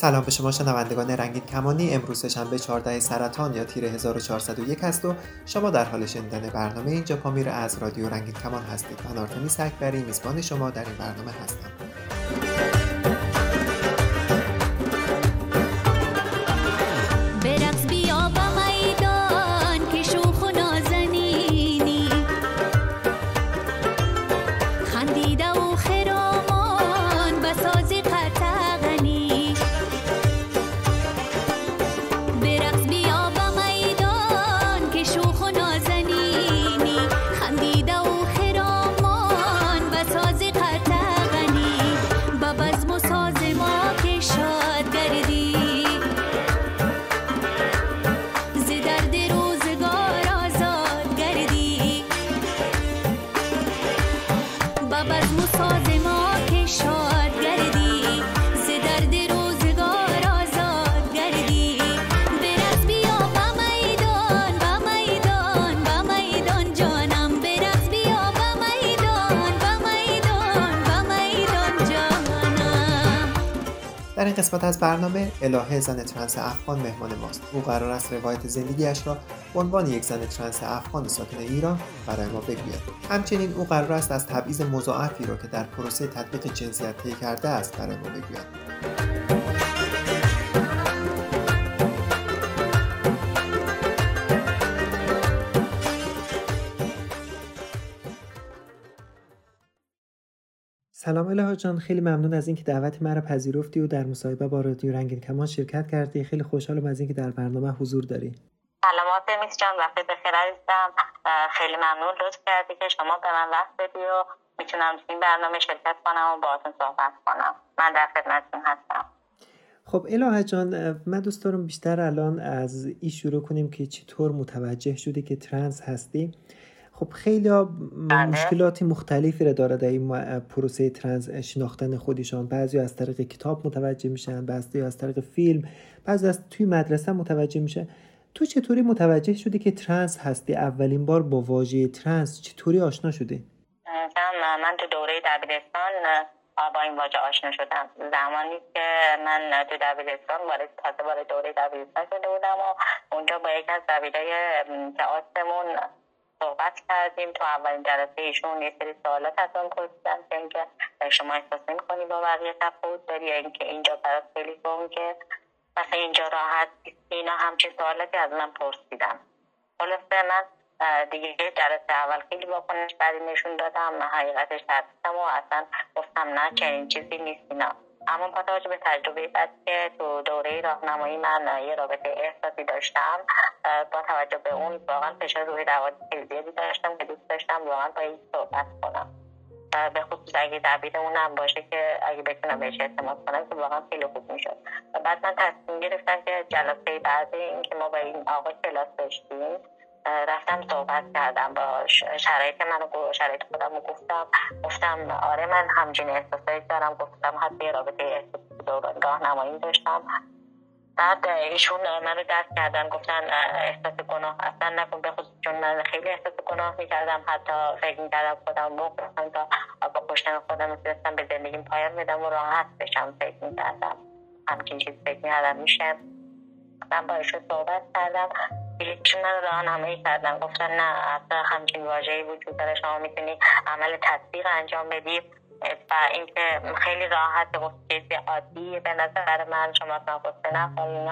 سلام به شما شنوندگان رنگین کمانی. امروز شنبه 14 سرطان یا تیر 1401 هست و شما در حال شنیدن برنامه اینجا پامیر از رادیو رنگین کمان هستید. من آرتمیس اکبری میزبان شما در این برنامه هستم. در این قسمت از برنامه الهه زن ترنس افغان مهمان ماست. او قرار است روایت زندگیش را به عنوان یک زن ترنس افغان ساکن ایران برای ما بگوید. همچنین او قرار است از تبعیض مضاعفی را که در پروسه تطبیق جنسیت طی کرده است برای ما بگوید. سلام الها جان خیلی ممنون از اینکه دعوت مرا پذیرفتی و در مصاحبه با رادیو رنگین کمان شرکت کردی. خیلی خوشحالم از اینکه در برنامه حضور داری. سلامات میس جان وقت بخیر عزیزم. خیلی ممنون لطف کردی که شما به من وقت بدی و می‌تونم این برنامه شرکت کنم و باهاتون صحبت کنم. من در خدمتتون هستم. خب الهه جان من دوست دارم بیشتر الان از این شروع کنیم که چطور متوجه شدی که ترنس هستی. خب خیلی بله. مشکلات مختلفی را داره در این پروسه ترنس شناختن خودشان. بعضی از طریق کتاب متوجه میشن بعضی از طریق فیلم بعضی از توی مدرسه متوجه میشه تو چطوری متوجه شدی که ترنس هستی؟ اولین بار با واژه ترنس چطوری آشنا شدی؟ من تو دوره دبیرستان با این واژه آشنا شدم. زمانی که من تو دبیرستان وارد تازه وارد دوره دبیرستان شده بودم و اونجا با یک از دبیرای تئاترمون صحبت کردیم تو اولین جلسه ایشون یه سری سوالات از اون پرسیدن که اینکه شما احساس نمی‌کنی با بقیه تفاوت داری یا اینکه اینجا برات خیلی که مثلا اینجا راحت اینا همچین سوالاتی از من پرسیدن. خلاصه من دیگه جلسه اول خیلی واکنش بعدی نشون دادم. حقیقتش ترسیدم و اصلا گفتم نه چنین چیزی نیست اینا. اما با توجه به تجربه بعد که تو دوره راهنمایی من یه رابطه احساسی داشتم با توجه به اون واقعا فشار روی روابط زیادی داشتم که دوست داشتم واقعا با این صحبت کنم. به خصوص اگه دبیر اونم باشه که اگه بتونم بهش اعتماد کنم که واقعا خیلی خوب می‌شد. بعد من تصمیم گرفتم که جلسه بعد اینکه ما با این آقا کلاس داشتیم رفتم صحبت کردم با شرایط منو شرایط خودم رو گفتم. گفتم آره من همچین احساسایی دارم. گفتم حتی رابطه نمایی داشتم. بعد ایشون منو دست کردن. گفتن احساس گناه اصلا نکن. بخصوص چون من خیلی احساس گناه می‌کردم. حتی فکر می‌کردم خودم بکشم تا با کشتن خودم می‌تونستم به زندگیم پایان بدم و راحت بشم. فکر می‌کردم همچین چیز فکر می‌کردم. میشه من با ایشون صحبت کردم. ایشون من راهنمایی کردن گفتن نه اصلا همچین واژه‌ای وجود داره شما می‌تونی عمل تطبیق انجام بدی. و اینکه خیلی راحت گفت چیزی عادی به نظر من شما نخواسته نخواهی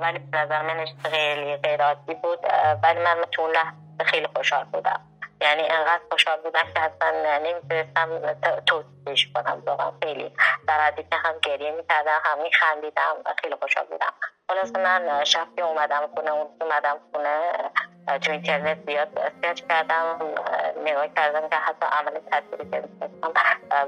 ولی به نظر من خیلی غیر عادی بود. ولی من تو لحظه خیلی خوشحال بودم. یعنی انقدر خوشحال بودم که اصلا نمی‌تونستم توصیفش کنم. واقعا خیلی در حدی که هم گریه می‌کردم هم میخندیدم خیلی خوشحال بودم. خلاص من شب اومدم خونه اون اومدم خونه تو اینترنت زیاد سرچ کردم نگاه کردم که حتی عمل تصویری که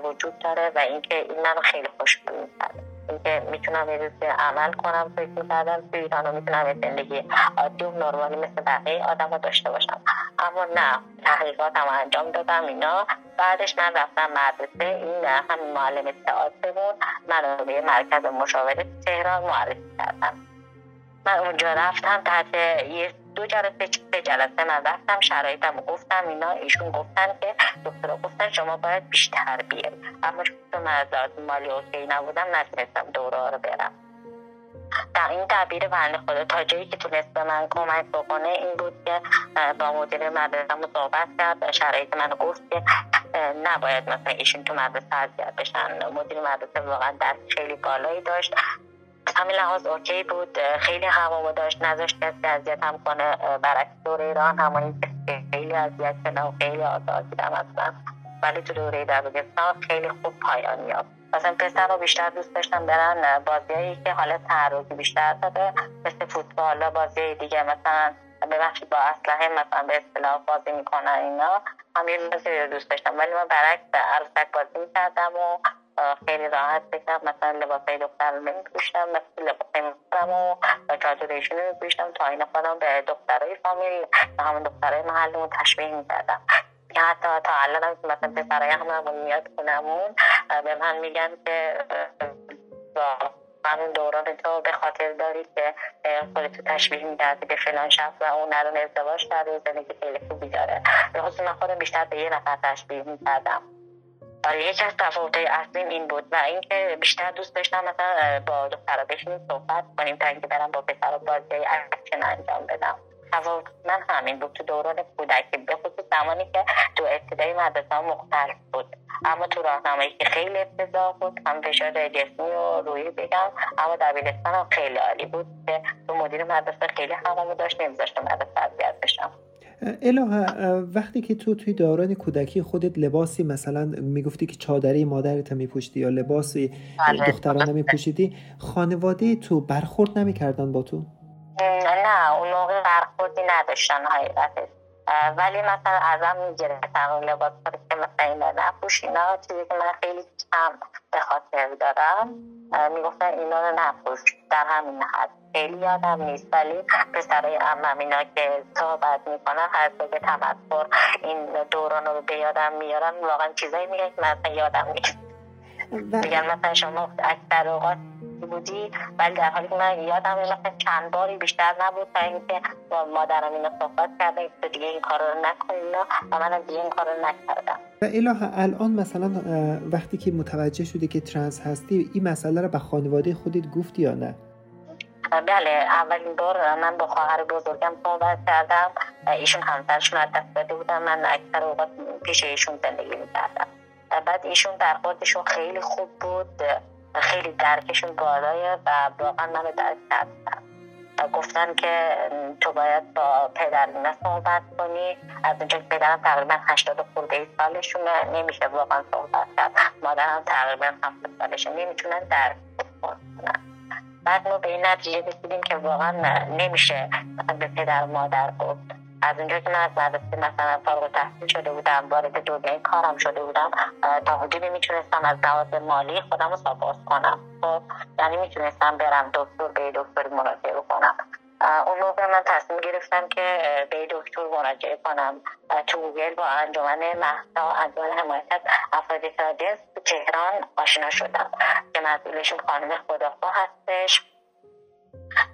وجود داره و اینکه این منو خیلی خوشحال می‌کرد اینکه می‌تونم یه روزی عمل کنم فکر می‌کردم توی ایران می‌تونم یه زندگی عادی و نرمالی مثل بقیه آدم ها داشته باشم. اما نه تحقیقاتم انجام دادم اینا. بعدش من رفتم مدرسه این همین معلم تئاترمون من به مرکز مشاوره تهران معرفی کردم من اونجا رفتم تحت یه دو جلسه سه جلسه من رفتم شرایطم گفتم اینا ایشون گفتن که دکترا گفتن شما باید بیشتر بیاید. اما چون من از مالی اوکی نبودم نتونستم دوره رو برم. در این تعبیر بنده خدا تا جایی که تونست به من کمک بکنه این بود که با مدیر مدرسه صحبت کرد شرایط من گفت که نباید مثلا ایشون تو مدرسه اذیت بشن. مدیر مدرسه واقعا دست خیلی بالایی داشت. همین لحاظ اوکی بود. خیلی هوا داشت نذاشت کسی اذیت هم کنه. برعکس دور ایران همانی خیلی اذیت و خیلی آزاد بودم اصلا. ولی تو دوره دبیرستان خیلی خوب پایان یافت. مثلا پسر رو بیشتر دوست داشتم برن بازیایی که حالا تعرضی بیشتر داده مثل فوتبال بازی دیگه. مثلا ببخشید با اسلحه مثلا به اصطلاح بازی می‌کنن اینا. همین رو دوست داشتم. ولی من برعکس عروسک بازی می‌کردم و خیلی راحت بکنم مثلا لباسای دختر رو نمیپوشتم مثل لباسای مسترم و چادرشون رو میپوشتم تا این خودم به دخترای فامیل و همون دخترای محلمون تشبیه می‌کردم. حتی تا الان هم مثلا پسرای همون میاد خونمون به من میگن که همون دوران تو به خاطر داری که خودتو تشبیه می‌کردی به فلان شخص و اون الان ازدواج کرده زندگی خیلی خوبی داره. به خصوص من خودم بیشتر به یه نفر تشبیه می‌کردم. آره یکی از تفاوت اصلیم این بود و اینکه بیشتر دوست داشتم مثلا با دخترا بشینیم صحبت کنیم تا اینکه برم با پسرا بازی اکشن انجام بدم. تفاوت من همین بود تو دوران کودکی به خصوص زمانی که تو ابتدای مدرسه مختلف بود. اما تو راهنمایی که خیلی ابتدا بود هم فشار جسمی و روحی بگم اما دبیرستان خیلی عالی بود که تو مدیر مدرسه خیلی هوامو داشت نمیذاشت مدرسه اذیت بشم. الهه وقتی که تو توی دوران کودکی خودت لباسی مثلا می‌گفتی که چادری مادرت میپوشیدی یا لباسی بله. دخترانه میپوشیدی خانواده تو برخورد نمی‌کردن با تو نه اون موقع برخوردی نداشتن حقیقتش ولی مثلا ازم می‌گرفتن لباس که مثلا این نپوش اینا چیزی که من خیلی کم به خاطر دارم می‌گفتن اینا رو نپوش. در همین حد. خیلی یادم نیست. ولی پسرای امم اینا که صحبت می‌کنن هر به تمسخر این دوران رو به یادم میارن واقعا چیزایی میگن که مثلا یادم نیست. میگن مثلا شما اکثر اوقات بودی ولی در حالی که من یادم مثلا چند باری بیشتر نبود تا اینکه با مادرم اینو صحبت کرده که دیگه این کار رو نکنیم و من دیگه این کار رو نکردم. و اله الان مثلا وقتی که متوجه شدی که ترنس هستی این مسئله رو به خانواده خودت گفتی یا نه؟ بله اولین بار من با خواهر بزرگم صحبت کردم ایشون همسرشون از دست داده بودن. من اکثر اوقات پیش ایشون زندگی می‌کردم. بعد ایشون در خودشون خیلی خوب بود. خیلی درکشون بالایه و واقعا منو درک کردن و گفتن که تو باید با پدر صحبت کنی. از اونجا که پدرم تقریبا هشتاد خورده سالشونه نمیشه واقعا صحبت کرد. مادرم تقریبا هفتاد سالشه. نمی‌تونن درک کنن بعد ما به این نتیجه رسیدیم که واقعا نمیشه به پدر مادر گفت. از اونجا که من از مدرسه مثلا فارغ تحصیل شده بودم وارد دنیای کارم شده بودم تا حدودی می‌تونستم از لحاظ مالی خودم رو ساپاس کنم. خب یعنی می‌تونستم برم دکتر به دکتر مراجعه کنم اون موقع من تصمیم گرفتم که به دکتر مراجعه کنم. تو گوگل با انجمن محسا انجمن حمایت از افراد تو تهران آشنا شدم که مسئولشون خانم خداخواه هستش.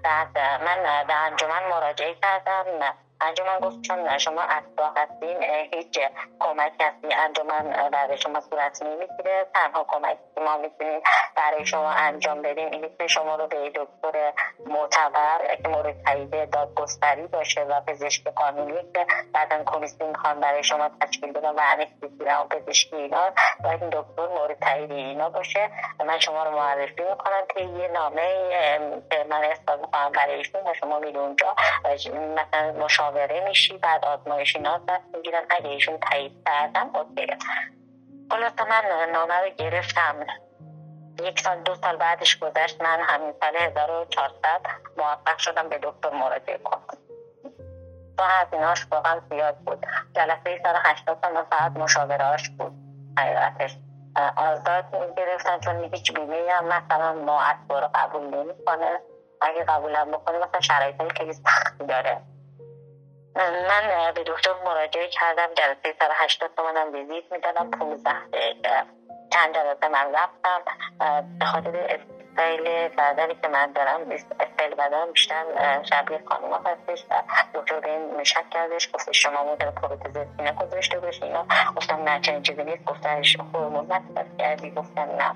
بعد من به انجمن مراجعه کردم. انجمن گفت چون شما اتباع هستین هیچ کمک هستی انجمن برای شما صورت نمی‌گیره تنها کمک ما می‌تونیم برای شما انجام بدیم اینه که شما رو به دکتر معتبر که مورد تایید دادگستری باشه و پزشک قانونی که بعدا کمیسیون خان برای شما تشکیل بدن و انستیزی و پزشکی اینا باید این دکتر مورد تایید اینا باشه. من شما رو معرفی می‌کنم که یه نامه من استاد می‌کنم برای ایشون و شما میری اونجا. مثلا مشاوره میشی بعد آزمایشی ناز دست می‌گیرن. اگه ایشون تایید کردن اوکی خلاصه من نامه رو گرفتم. یک سال دو سال بعدش گذشت. من همین سال 1400 موفق شدم به دکتر مراجعه کنم. تو هزینهاش واقعا زیاد بود. جلسه سال 80 سال فقط مشاورهاش بود. حقیقتش. آزاد گرفتن چون هیچ بیمه هم مثلا ما رو قبول نمی‌کنه. اگه قبولم بکنه مثلا شرایط خیلی سختی داره. من به دکتر مراجعه کردم جلسه سر هشتاد تومنم ویزیت می‌دادم 15 دقیقه. چند جلسه من رفتم به خاطر استایل بدنی که من دارم استایل بدنم بیشتر شبیه خانوما هستش و دکتر به این شک کردش گفت شما مدل پروتز سینه گذاشته باشی. اینا گفتم نه چنین چیزی نیست. گفتنش هورمون مصرف کردی. گفتم نه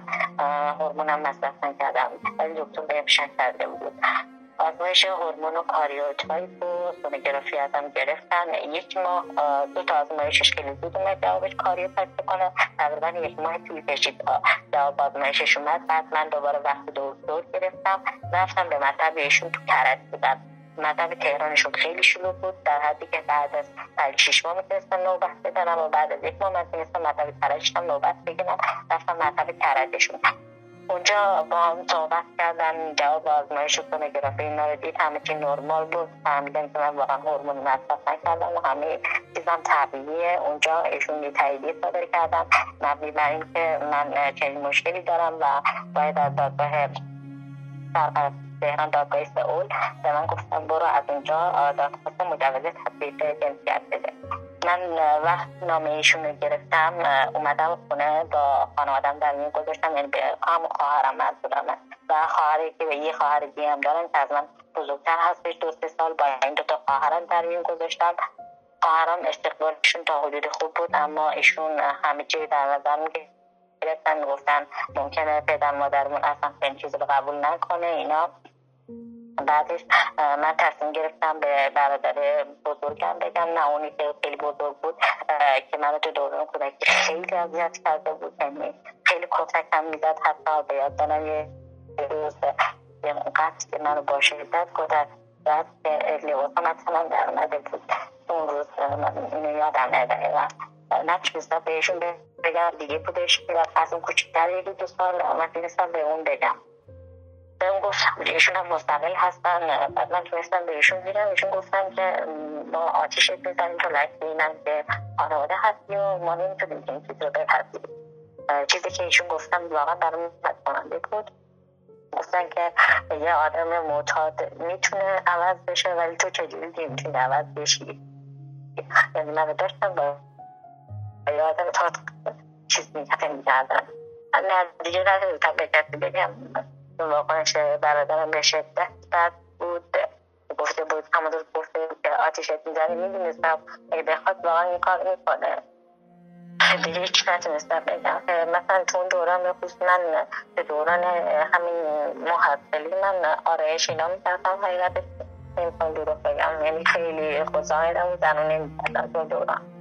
هورمونم مصرف نکردم. ولی دکتر بهم شک کرده بود. آزمایش هورمون و karyotype و سونوگرافی ازم گرفتن یک ماه دو تا آزمایشش خیلی زود اومد جوابش karyotype بکنه. تقریبا یک ماه طول کشید. جواب آزمایشش اومد. بعد من دوباره وقت دکتر گرفتم. رفتم به مطب ایشون تو کرج بودم مطب تهرانشون خیلی شلوغ بود. در حدی که بعد از شیش ماه می‌تونستم نوبت بدنم و بعد از یک ماه من تونستم مطب کرجشم نوبت بگیرم. رفتم مطب کرجشون. اونجا با هم صحبت کردم جواب آزمایش سونوگرافی اینا رو دید همه چی نرمال بود. فهمیدم که من واقعا هورمون مصرف نکردم و همه چیزم طبیعیه. اونجا ایشون یه تاییدیه صادر کردم. مبنی بر اینکه من چنین مشکلی دارم و باید از دادگاه سرپرست تهران دادگاه سئول به من گفتم برو از اونجا درخواست مجوز تطبیق جنسیت بده. من وقت نامه ایشون رو گرفتم اومدم خونه با خانوادم در میون گذاشتم یعنی به هم خواهرم منظورم. و خواهری که یه خواهر دیگه هم دارن که از من بزرگتر هستش دو سه سال با این دوتا خواهرم در میون گذاشتم. خواهرم استقبالشون تا حدود خوب بود اما ایشون همه چی در نظر گرفتن گفتن ممکنه پدر مادرمون اصلا این چیز رو قبول نکنه اینا. بعدش من تصمیم گرفتم به برادر بزرگم بگم نه اونی که خیلی بزرگ بود که منو تو دوران کودکی خیلی اذیت کرده بود. یعنی خیلی کتکم می‌زد حتی به یاد دارم یه روز قصد که منو با شدت کتک زد که لباسا مثلا در اومده بود. اون روز من اینو یادم ندقیقا نتونستم بهشون بگم دیگه بودش از اون کوچکتر یکی دو سال من به اون بگم. بهم گفتم ایشون هم مستقل هستن بعد من تونستم بهشون بگم ایشون گفتن که ما آتیشت می‌زنیم تو لکه که خانواده هستی و ما نمی‌تونیم این چیز رو بپذیریم. چیزی که ایشون گفتم واقعا برام کننده بود. گفتن که یه آدم معتاد می‌تونه عوض بشه ولی تو چجوری نمی‌تونی عوض بشی؟ یعنی من داشتم با یه آدم تا چیز می‌کردن نه دیگه نداشتم به کسی بگم. واقعش برادرم به شدت بد بود. گفته بود همون روز گفته که آتیشت می‌زنی می‌دونستم اگه بخواد واقعا این کار می‌کنه. دیگه هیچ نتونستم بگم. مثلا اون دوران خصوص من به دوران همین محصلی من آرایش اینا می‌کردم حقیقت نمی‌تونم دروغ بگم. یعنی خیلی خودظاهرم و زنون نمی‌کردم تو دوران.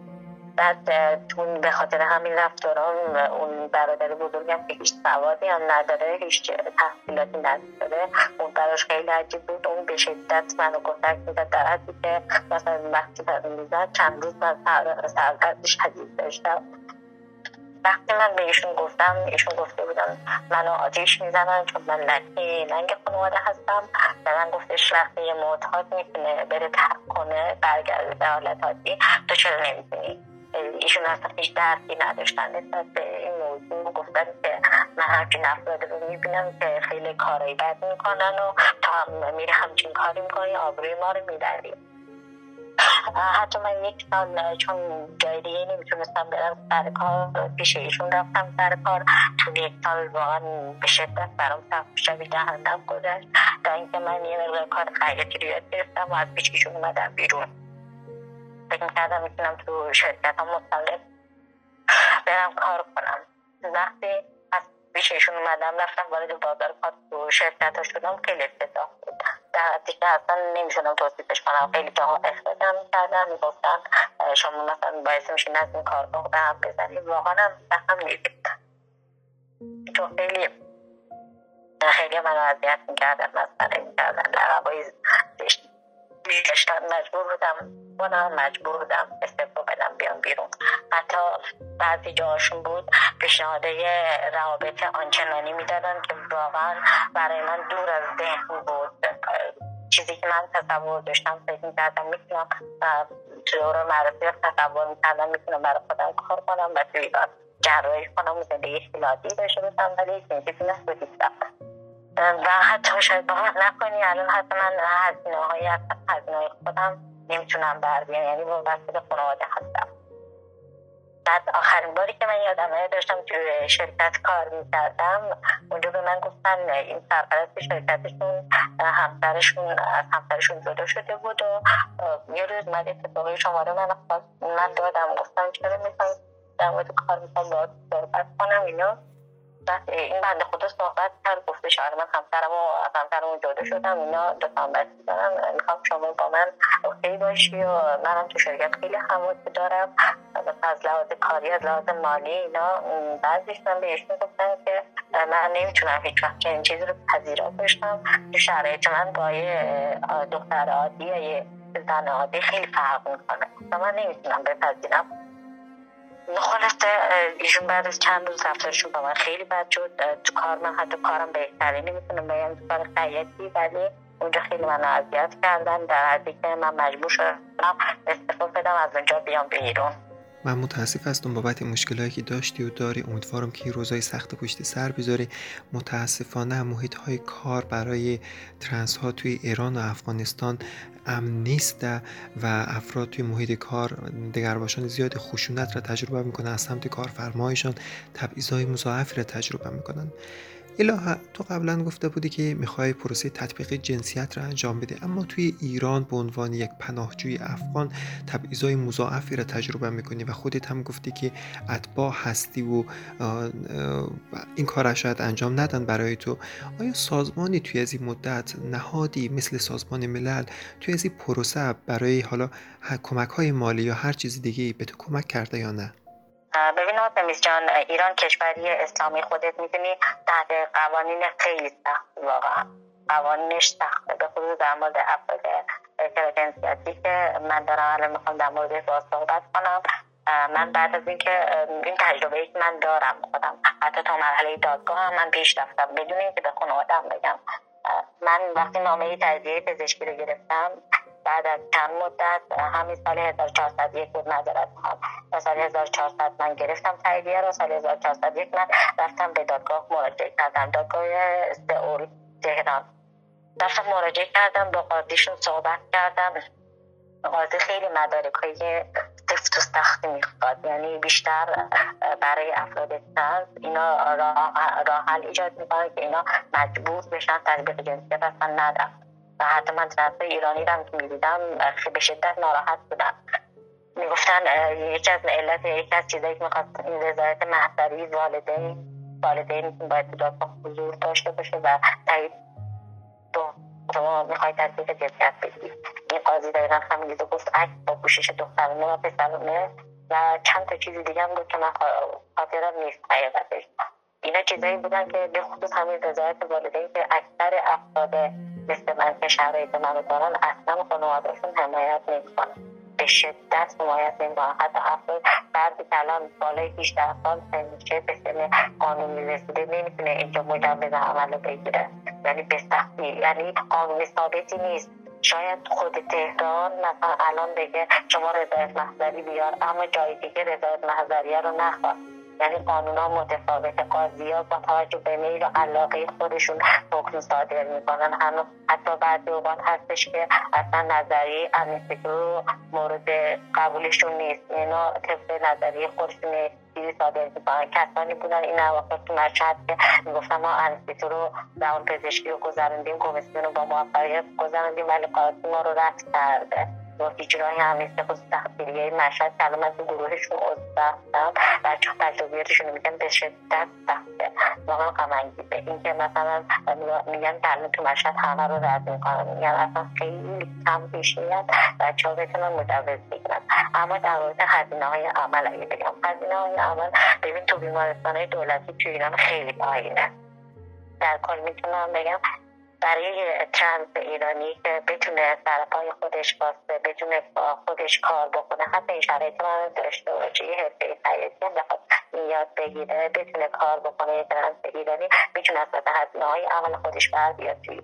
بعد چون به خاطر همین رفتاران اون برادر بزرگم که هیچ سوادی هم نداره هیچ تحصیلاتی نداره اون براش خیلی عجیب بود. اون به شدت منو کتک می‌زد در حدی که مثلا وقتی در می‌زد چند روز من سردرد شدید داشتم. وقتی من به ایشون گفتم ایشون گفته بودم منو آتیش می‌زنن چون من لکی ننگ خانواده هستم. به من گفتش وقتی یه معتاد می‌تونه بره ترک کنه برگرده به حالت عادی تو چرا نمی‌تونی؟ ایشون اصلا هیچ درکی نداشتن. نسبت به این موضوع گفتن که من همچین افراد رو می‌بینم که خیلی کارایی بد می‌کنن و تا میره همچین کاری می‌کنی آبروی ما رو می‌بری حتی من یک سال چون جای دیگه نمی‌تونستم برم سر کار پیش ایشون رفتم سر کار. تو یک سال واقعا به شدت برام سخت شبیه دهندم گذشت. تا اینکه من یه مقدار کار خیاطی رو یاد گرفتم و از پیش ایشون اومدم بیرون. فکر می‌کردم می‌تونم تو شرکت هم مستقل برم کار کنم. وقتی از پیششون اومدم رفتم وارد بازار کار تو شرکت ها شدم خیلی افتضاح بود در حدی که اصلا نمیشونم توصیفش کنم. خیلی جاها اخراجم می‌کردم می‌گفتن شما مثلا باعث میشین از این کار به هم بزنید واقعا هم هم نیستید چون خیلی خیلی منو اذیت می‌کردن مسئله می‌کردن لقبای داشتم مجبور بودم کنم مجبور بودم استفاده بدم بیام بیرون. حتی بعضی جاهاشون بود پیشنهاده روابط آنچنانی می‌دادن که واقعا برای من دور از ذهن بود. چیزی که من تصور داشتم فکر می‌کردم می‌تونم دور معرفی تصور می‌کردم می‌تونم برای خودم کار کنم و توی جراحی کنم زندگی خیلاتی داشته باشم ولی چیزی نبودیستم و حتی شاید باور نکنی. الان حتی من هزینه های هزینه خودم نمی‌تونم بر بیام. یعنی وابسته به خانواده هستم. بعد آخرین باری که من یادمه داشتم توی شرکت کار می‌کردم اونجا به من گفتن این سرپرست شرکتشون همسرشون از همسرشون جدا شده بود و یه روز من اتفاقی شماره من خواست. من دادم گفتم چرا می‌خوای در مورد کار می‌خوام باید صحبت کنم؟ اینا بعد این بنده خدا صحبت کرد گفتش آره من همسرم و همسرم جدا شدم اینا دو بستی دارم می‌خوام شما با من اوکی باشی و منم تو شرکت خیلی حماسی دارم. از لحاظ کاری از لحاظ مالی اینا بعضیش من بهش می‌گفتم که من نمی‌تونم هیچ وقت این چیزی رو پذیرا باشم شرایط من با یه دختر عادی یا یه زن عادی خیلی فرق می‌کنه. من نمی‌تونم بپذیرم. خلاصه ایشون بعد از چند روز رفتارشون با من خیلی بد شد. تو کار من حتی کارم بهتری نمی‌تونم بگم تو کار خیاطی ولی اونجا خیلی من اذیت کردن. در حدی که من مجبور شدم استفاده بدم از اونجا بیام بیرون. من متاسف هستم بابت مشکلایی که داشتی و داری. امیدوارم که این روزای سخت پشت سر بذاری. متاسفانه محیط های کار برای ترنس ها توی ایران و افغانستان امن نیست و افراد توی محیط کار دگرباشان زیاد خشونت را تجربه می‌کنن از سمت کارفرمایشان تبعیضهای مضاعفی را تجربه می‌کنن. الهه تو قبلا گفته بودی که می‌خوای پروسه تطبیق جنسیت را انجام بده اما توی ایران به عنوان یک پناهجوی افغان تبعیضای مضاعفی را تجربه می‌کنی و خودت هم گفتی که اتباع هستی و این کار شاید انجام ندن برای تو. آیا سازمانی توی از این مدت نهادی مثل سازمان ملل توی از این پروسه برای حالا کمک های مالی یا هر چیز دیگه به تو کمک کرده یا نه؟ ببین آتمیز جان ایران کشوری اسلامی خودت می‌دونی تحت قوانین خیلی سخت واقعا. قوانینش سخته به خصوص در مورد افراد جنسیتی که من دارم الان می‌خوام در مورد با صحبت کنم. من بعد از اینکه این تجربه که من دارم خودم حتی تا مرحله دادگاه هم من پیش رفتم. بدون اینکه به خانوادم بگم. من وقتی نامه تجزیه پزشکی رو گرفتم بعد از چند مدت همین سال 1401 بود نظرت می‌خوام. و سال 1400 من گرفتم تاییدیه رو سال 1401 من رفتم به دادگاه مراجعه کردم. دادگاه سئول تهران. رفتم مراجعه کردم با قاضیشون صحبت کردم. قاضی خیلی مدارک های سفت و سختی می‌خواد یعنی بیشتر برای افراد ترنس اینا راه حل ایجاد می‌کنه که اینا مجبور بشن تطبیق جنسیت اصلا ندن و حتی من ترنس ایرانی رو که می‌دیدم به شدت ناراحت بودم. می‌گفتن یکی از علت یکی از چیزایی که می‌خواد این رضایت محضری والدین والدین باید تو حضور داشته باشه و تایید شما می‌خوای تطبیق جنسیت بدی. این قاضی دقیقا همین گفت عکس با پوشش دخترانه و پسرانه و چند تا چیز دیگه هم بود که من خاطرم نیست حقیقتش. اینا چیزایی بودن که به خصوص همین رضایت والدین که اکثر افراد مثل من که شرایط منو دارن اصلا خانوادهشون حمایت نمی‌کنن. به شدت حمایت نمی‌کنن. حتی افراد بعضی کلان بالای 18 سال سنشه به سن قانونی رسیده نمی‌تونه اینجا مجوز عمل بگیره. یعنی به سختی. یعنی قانونی ثابتی نیست. شاید خود تهران مثلا الان بگه شما رضایت محضری بیار اما جای دیگه رضایت محضریه رو نخواد یعنی ها متفاوت قاضی ها با توجه به میل و علاقه خودشون حکم صادر می‌کنن. هم حتی بعضی اوقات هستش که اصلا نظریه امنیستی مورد قبولشون نیست. اینا طبق نظریه خودشون چیزی صادر می‌کنن. کسانی بودن این اواخر تو مشهد که می‌گفتن ما انستیتو رو اون پزشکی رو گذراندیم کمیسیون رو با موفقیت گذراندیم ولی قاضی ما رو رد کرده. با اجرای همین خود تقدیریه مشهد سلام تو گروهشون عضو رفتم بچه تجربیاتشون میگن به شدت سخته. واقعا غم به اینکه مثلا میگن که تو مشهد همه رو رد می‌کنن. میگن اصلا خیلی کم پیش میاد. بچه ها بتونن مجوز بگیرن. اما در مورد هزینه های عمل اگه بگم هزینه های عمل ببین تو بیمارستان های دولتی تو ایران خیلی پایینه در کل می‌تونم بگم برای ترنس ایرانی که بتونه سرپای خودش باسته بتونه با خودش کار بکنه حتی این شرایط رو داشته باشه. یه حرفه خیاطی بخواد یاد بگیره بتونه کار بکنه یه ترنس ایرانی می‌تونه از هزینه های عمل خودش بر بیاد توی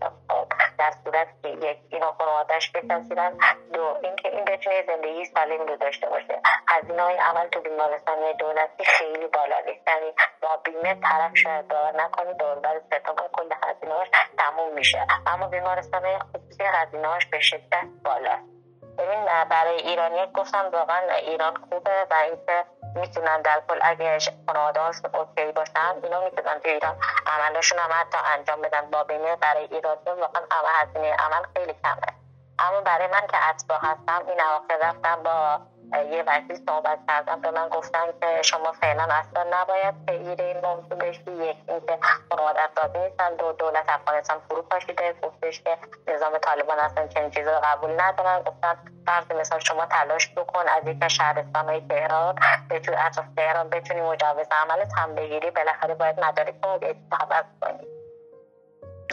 در صورت که یک اینا خانوادهش بپذیرن. دو اینکه این بتونه زندگی سالم رو داشته باشه. هزینه های عمل تو بیمارستان دولتی خیلی بالا نیست. یعنی با بیمه طرف شاید باور نکنی دوربر ستام کل هزینهاش تموم میشه. اما بیمارستان خصوصی هزینهاش به شدت بالا ببین برای ایرانی گفتم واقعا ایران خوبه و اینکه می‌تونن در کل اگه خانواده اوکی باشن اینا می‌تونن تو ایران عملشون هم حتی انجام بدن. با بینه برای ایرانی واقعا هزینه عمل خیلی کمه. اما برای من که اتباع هستم این اواخر رفتم با یه وکیل صحبت کردم. به من گفتن که شما فعلا اصلا نباید پیگیر این موضوع بشی. یک اینکه خانواده افرادی نیستن. دو دولت افغانستان فرو پاشیده. گفتش که نظام طالبان اصلا چنین چیزی رو قبول ندارن. گفتن فرض مثال شما تلاش بکن از یک شهرستان های تهران بتون اطراف تهران بتونی مجوز عملت هم بگیری. بالاخره باید مدارک رو عوض کنی.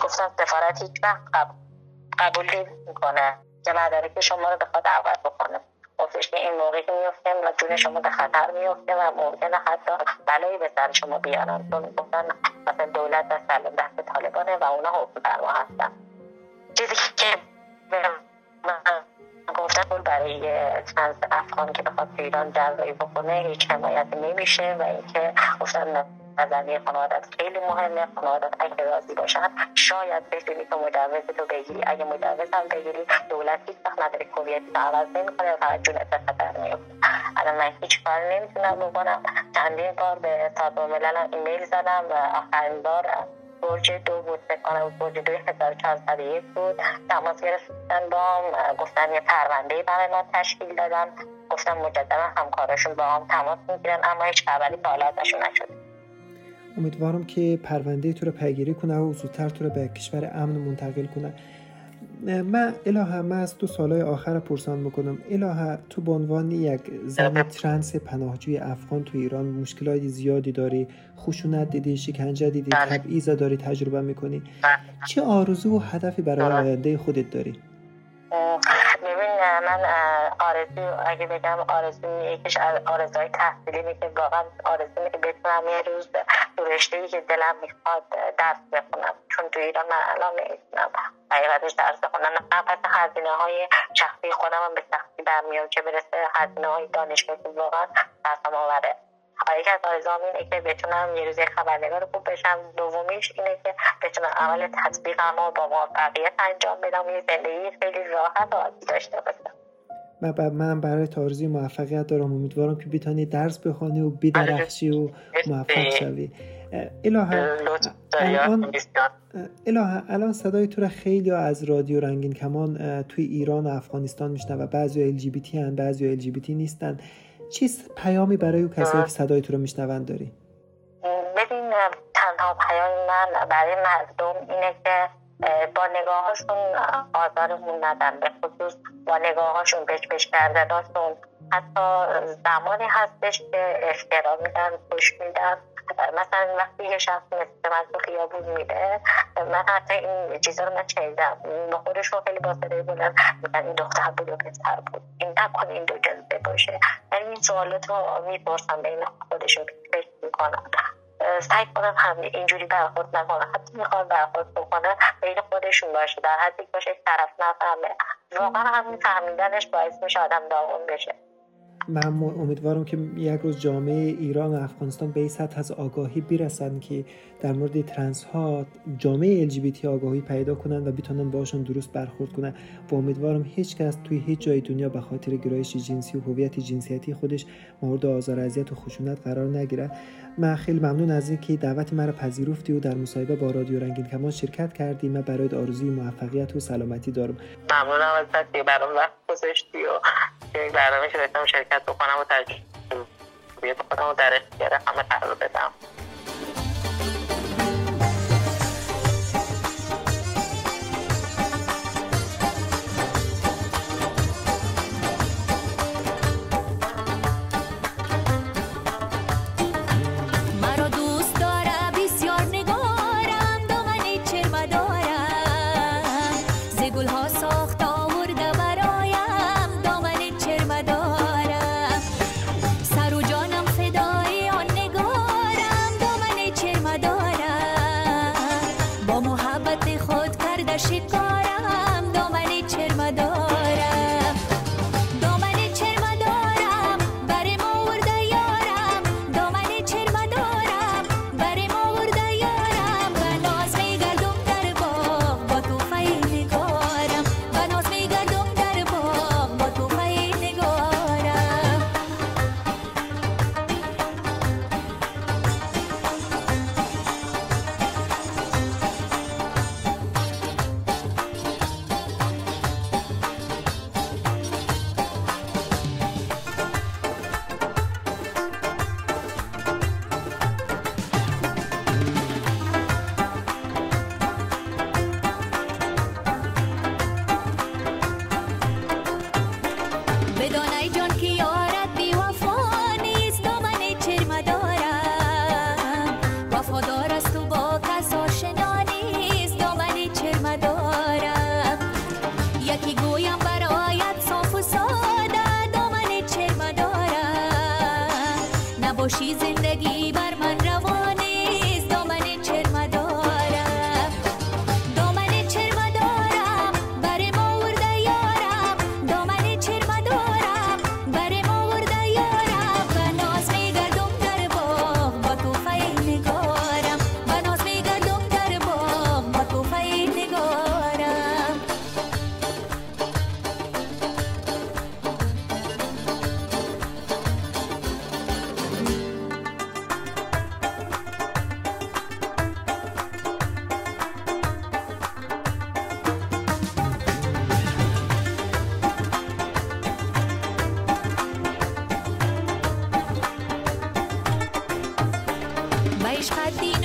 گفتم سفارت هیچ وقت قبول می‌کنه که شما رو بخواد عوض بکنه. گفتش که این موقعی که میفته و جون شما به خطر میفته و ممکنه حتی بلایی به سر شما بیارن. چون گفتن مثلا دولت سلام دست طالبانه و اونا حکم فرما هستن. چیزی که گفتن برای چند افغان که بخواد ایران جراحی بکنه هیچ حمایت نمیشه و اینکه گفتن نظریه خانوادت خیلی مهمه خانوادت اگه راضی باشن شاید بتونی که مجوز تو بگیری. اگه مجوز هم بگیری دولت هیچ وقت نداره کویت تو عوض نمی‌کنه و جونت خطر میفته الان من هیچ کار نمی‌تونم بکنم. چندین بار به سازمان ملل ایمیل زدم و آخرین بار برج دو بود فکر برج دو هزار چهارصد یک بود. تماس گرفتن با هم گفتن یه پرونده برای ما تشکیل دادن. گفتم مجددا همکارشون با هم تماس می‌گیرن اما هیچ خبری تا حالا ازشون نشده امیدوارم که پرونده تو رو پیگیری کنه و زودتر تو رو به کشور امن منتقل کنه. من الهه من از تو سالهای آخر پرسان می‌کنم. الهه تو به عنوان یک زن ترنس پناهجوی افغان تو ایران مشکلات زیادی داری خشونت دیدی شکنجه دیدی بله. تبعیض داری تجربه می‌کنی. بله. چه آرزو و هدفی برای آینده خودت داری؟ ببین من آرزو اگه بگم آرزو یکیش آرزوهای تحصیلی که واقعا آرزو که بتونم یه روز تو رشته که دلم می‌خواد درس بخونم. چون تو ایران من الان نمی‌تونم حقیقتش درس بخونم. پس هزینه های شخصی خودم هم به سختی برمیام که برسه هزینه های دانشگاه که واقعا دستم آوره. یکی از آرزوام اینه که بتونم یه روز خبرنگار خوب بشم. دومیش اینه که بتونم عمل تطبیقم رو با موفقیت انجام بدم یه زندگی خیلی راحت و عادی داشته باشم. من من برای تارزی موفقیت دارم. امیدوارم که بتونی درس بخوانی و بدرخشی و موفق شوی. الهه الان الهه الان صدای تو را خیلی از رادیو رنگین کمان توی ایران و افغانستان میشنن و بعضی ال جی بی تی هن بعضی ال جی بی تی نیستن. چیست پیامی برای او کسایی که صدای تو رو میشنوند داری؟ ببین تنها پیام من برای مردم اینه که با نگاهاشون آزارمون ندن به خصوص با نگاهاشون بش بش کردناشون حتی زمانی هستش که احترام میدن خوش میدن. مثلا وقتی یه شخص مثل من تو خیابون میده من حتی این چیزا رو من شنیدم به خودشون خیلی با صدای بلند میگن این دختر بود و پسر بود. این نکن این دو جنسه باشه. من این سوالات رو می‌پرسم بین خودشون. فکر می‌کنم. سعی کنم هم اینجوری برخورد نکنم. حتی می‌خوام برخورد بکنم. بین خودشون باشه. در حدی باشه طرف نفهمه. واقعا همین فهمیدنش باعث میشه آدم داغون بشه. من امیدوارم که یک روز جامعه ایران و افغانستان به این سطح از آگاهی برسن که در مورد ترنس ها جامعه LGBT آگاهی پیدا کنن و بتونن باشون درست برخورد کنن. و امیدوارم هیچ کس توی هیچ جای دنیا به خاطر گرایش جنسی و هویت جنسیتی خودش مورد آزار اذیت و خشونت قرار نگیره. من خیلی ممنون از اینکه دعوت مرا پذیرفتی و در مصاحبه با رادیو رنگین کمان شرکت کردی. من برای آرزوی موفقیت و سلامتی دارم. ممنونم ازت برام وقت گذاشتی و برنامه شرکت بکنم و تجربه بکنم و در اختیار همه قرار بدم. she's in Vai Espadi.